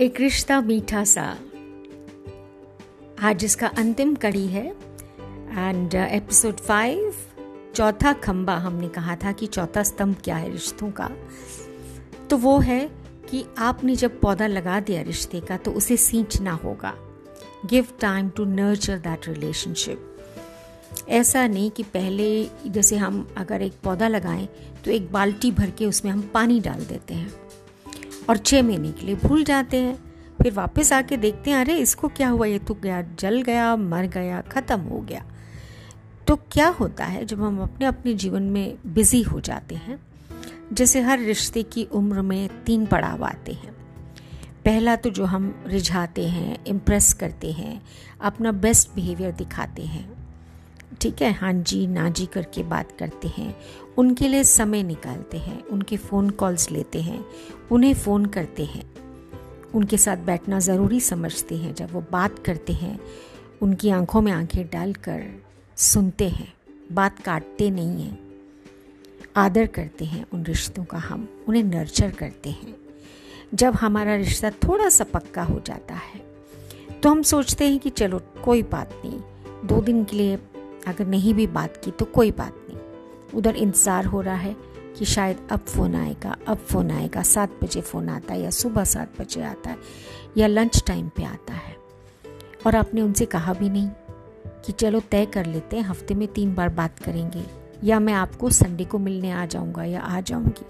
एक रिश्ता मीठा सा। आज इसका अंतिम कड़ी है। एंड एपिसोड फाइव चौथा खंबा हमने कहा था कि चौथा स्तंभ क्या है रिश्तों का। तो वो है कि आपने जब पौधा लगा दिया रिश्ते का तो उसे सींचना होगा। Give time to nurture that relationship ऐसा नहीं कि पहले जैसे हम अगर एक पौधा लगाएँ तो एक बाल्टी भर के उसमें हम पानी डाल देते हैं। और छः महीने के लिए भूल जाते हैं। फिर वापस आके देखते हैं, अरे, इसको क्या हुआ? ये तो गया, जल गया, मर गया, ख़त्म हो गया। तो क्या होता है जब हम अपने अपने जीवन में बिज़ी हो जाते हैं? जैसे हर रिश्ते की उम्र में तीन पड़ाव आते हैं। पहला तो जो हम रिझाते हैं इम्प्रेस करते हैं, अपना बेस्ट बिहेवियर दिखाते हैं। ठीक है? हाँ जी, ना जी करके बात करते हैं। उनके लिए समय निकालते हैं। उनके फ़ोन कॉल्स लेते हैं। उन्हें फ़ोन करते हैं। उनके साथ बैठना ज़रूरी समझते हैं। जब वो बात करते हैं, उनकी आँखों में आँखें डालकर सुनते हैं। बात काटते नहीं हैं। आदर करते हैं उन रिश्तों का हम। उन्हें नर्चर करते हैं। जब हमारा रिश्ता थोड़ा सा पक्का हो जाता है तो हम सोचते हैं कि चलो, कोई बात नहीं। दो दिन के लिए अगर नहीं भी बात की तो कोई बात नहीं। उधर इंतज़ार हो रहा है कि शायद अब फ़ोन आएगा, अब फ़ोन आएगा, सात बजे फ़ोन आता है या सुबह सात बजे आता है या लंच टाइम पे आता है। और आपने उनसे कहा भी नहीं कि चलो तय कर लेते हैं, हफ़्ते में तीन बार बात करेंगे या मैं आपको संडे को मिलने आ जाऊँगा या आ जाऊँगी।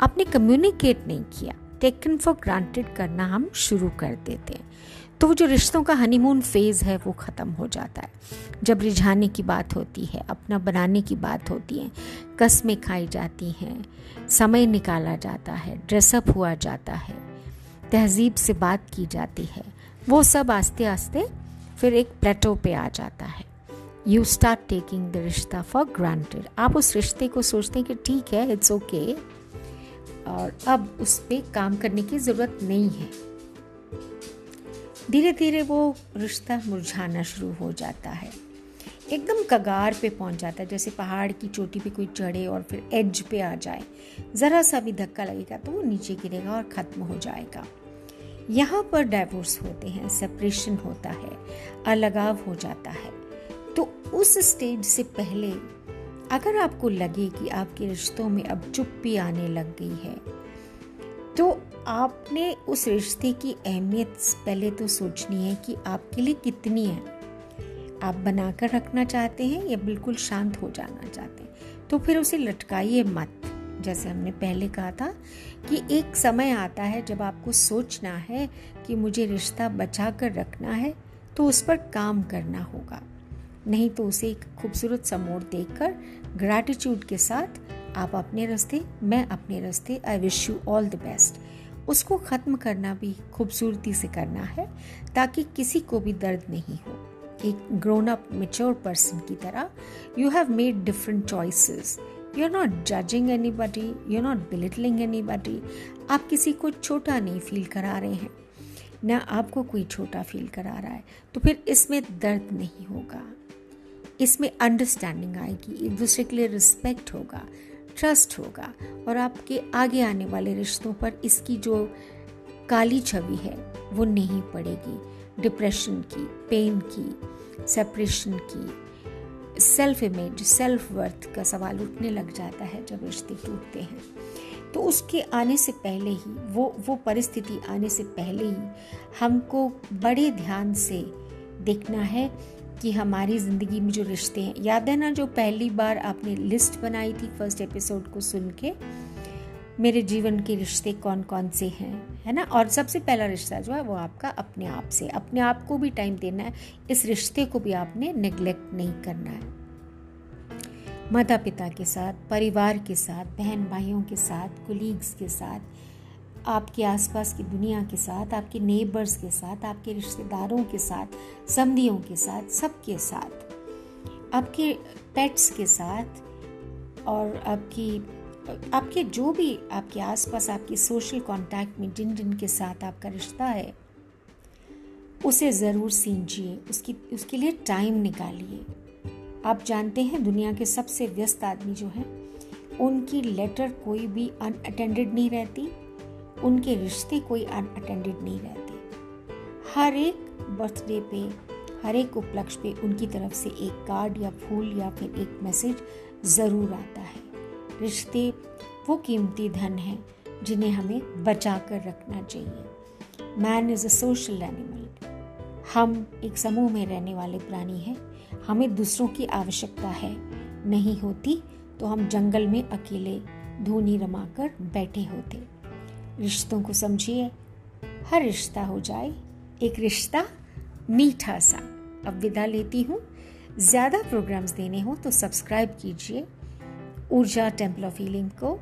आपने कम्युनिकेट नहीं किया। टेकन फॉर ग्रांटेड करना हम शुरू कर देते हैं। तो वो जो रिश्तों का हनीमून फ़ेज़ है वो ख़त्म हो जाता है। जब रिझाने की बात होती है अपना बनाने की बात होती है कस्में खाई जाती हैं समय निकाला जाता है ड्रेसअप हुआ जाता है तहजीब से बात की जाती है वो सब आस्ते आस्ते फिर एक प्लेटो पे आ जाता है। यू स्टार्ट टेकिंग द रिश्ता फॉर ग्रांटेड आप उस रिश्ते को सोचते हैं कि ठीक है इट्स ओके okay, और अब उस पर काम करने की ज़रूरत नहीं है। धीरे धीरे वो रिश्ता मुरझाना शुरू हो जाता है। एकदम कगार पे पहुँच जाता है, जैसे पहाड़ की चोटी पे कोई चढ़े और फिर एज पे आ जाए। ज़रा सा भी धक्का लगेगा तो वो नीचे गिरेगा और ख़त्म हो जाएगा। यहाँ पर डाइवोर्स होते हैं सेपरेशन होता है, अलगाव हो जाता है। तो उस स्टेज से पहले अगर आपको लगे कि आपके रिश्तों में अब चुप्पी आने लग गई है तो आपने उस रिश्ते की अहमियत पहले तो सोचनी है कि आपके लिए कितनी है। आप बनाकर रखना चाहते हैं या बिल्कुल शांत हो जाना चाहते हैं? तो फिर उसे लटकाइए मत। जैसे हमने पहले कहा था कि एक समय आता है जब आपको सोचना है कि मुझे रिश्ता बचा कर रखना है तो उस पर काम करना होगा। नहीं तो उसे एक खूबसूरत सा मोड़ देखकर ग्रैटिट्यूड के साथ आप अपने रास्ते, मैं अपने रास्ते I wish you all the best उसको ख़त्म करना भी खूबसूरती से करना है, ताकि किसी को भी दर्द नहीं हो। एक ग्रोन अप मेच्योर पर्सन की तरह you have made different choices you are not judging anybody you are not belittling anybody आप किसी को छोटा नहीं फील करा रहे हैं। ना आपको कोई छोटा फील करा रहा है। तो फिर इसमें दर्द नहीं होगा। इसमें अंडरस्टैंडिंग आएगी। एक दूसरे के लिए रिस्पेक्ट होगा। ट्रस्ट होगा और आपके आगे आने वाले रिश्तों पर इसकी जो काली छवि है, वो नहीं पड़ेगी। डिप्रेशन की पेन की सेपरेशन की सेल्फ इमेज सेल्फ वर्थ का सवाल उठने लग जाता है जब रिश्ते टूटते हैं। तो उसके आने से पहले ही, वो वो परिस्थिति आने से पहले ही हमको बड़े ध्यान से देखना है कि हमारी ज़िंदगी में जो रिश्ते हैं, याद है ना जो पहली बार आपने लिस्ट बनाई थी फ़र्स्ट एपिसोड को सुन के मेरे जीवन के रिश्ते कौन कौन से हैं, है ना? और सबसे पहला रिश्ता जो है वो आपका अपने आप से अपने आप को भी टाइम देना है, इस रिश्ते को भी आपने निगलेक्ट नहीं करना है। माता पिता के साथ, परिवार के साथ बहन भाइयों के साथ कुलीग्स के साथ आपके आसपास की दुनिया के साथ, आपके नेबर्स के साथ, आपके रिश्तेदारों के साथ, समधियों के साथ, सबके साथ, आपके पेट्स के साथ और आपकी, आपके जो भी आपके आसपास आपके सोशल कांटेक्ट में जिन जिन के साथ आपका रिश्ता है, उसे ज़रूर सींचिए। उसकी, उसके लिए टाइम निकालिए। आप जानते हैं दुनिया के सबसे व्यस्त आदमी जो हैं, उनकी लेटर कोई भी अनअटेंडेड नहीं रहती। उनके रिश्ते कोई अनअटेंडेड नहीं रहते। हर एक बर्थडे पे, हर एक उपलक्ष्य पे उनकी तरफ़ से एक कार्ड या फूल या फिर एक मैसेज ज़रूर आता है। रिश्ते वो कीमती धन है जिन्हें हमें बचा कर रखना चाहिए। Man is a social animal हम एक समूह में रहने वाले प्राणी हैं। हमें दूसरों की आवश्यकता है। नहीं होती तो हम जंगल में अकेले धूनी रमाकर बैठे होते। रिश्तों को समझिए। हर रिश्ता हो जाए, एक रिश्ता मीठा सा। अब विदा लेती हूँ। ज़्यादा प्रोग्राम्स देने हो तो सब्सक्राइब कीजिए ऊर्जा टेंपल ऑफ़ हीलिंग को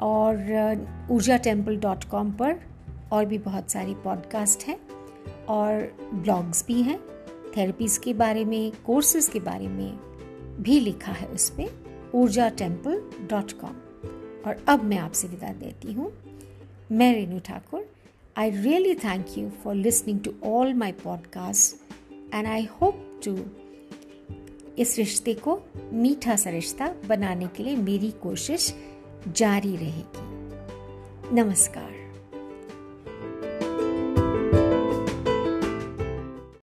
और ऊर्जा टेंपल डॉट कॉम पर और भी बहुत सारी पॉडकास्ट हैं और ब्लॉग्स भी हैं। थेरेपीज़ के बारे में कोर्सेज के बारे में भी लिखा है उस पर ऊर्जा टेंपल डॉट कॉम और अब मैं आपसे विदा देती हूँ। मैं Renu Thakur. I really thank you for listening to all my podcast and I hope to इस रिश्ते को मीठा सा रिश्ता बनाने के लिए मेरी कोशिश जारी रहेगी। नमस्कार।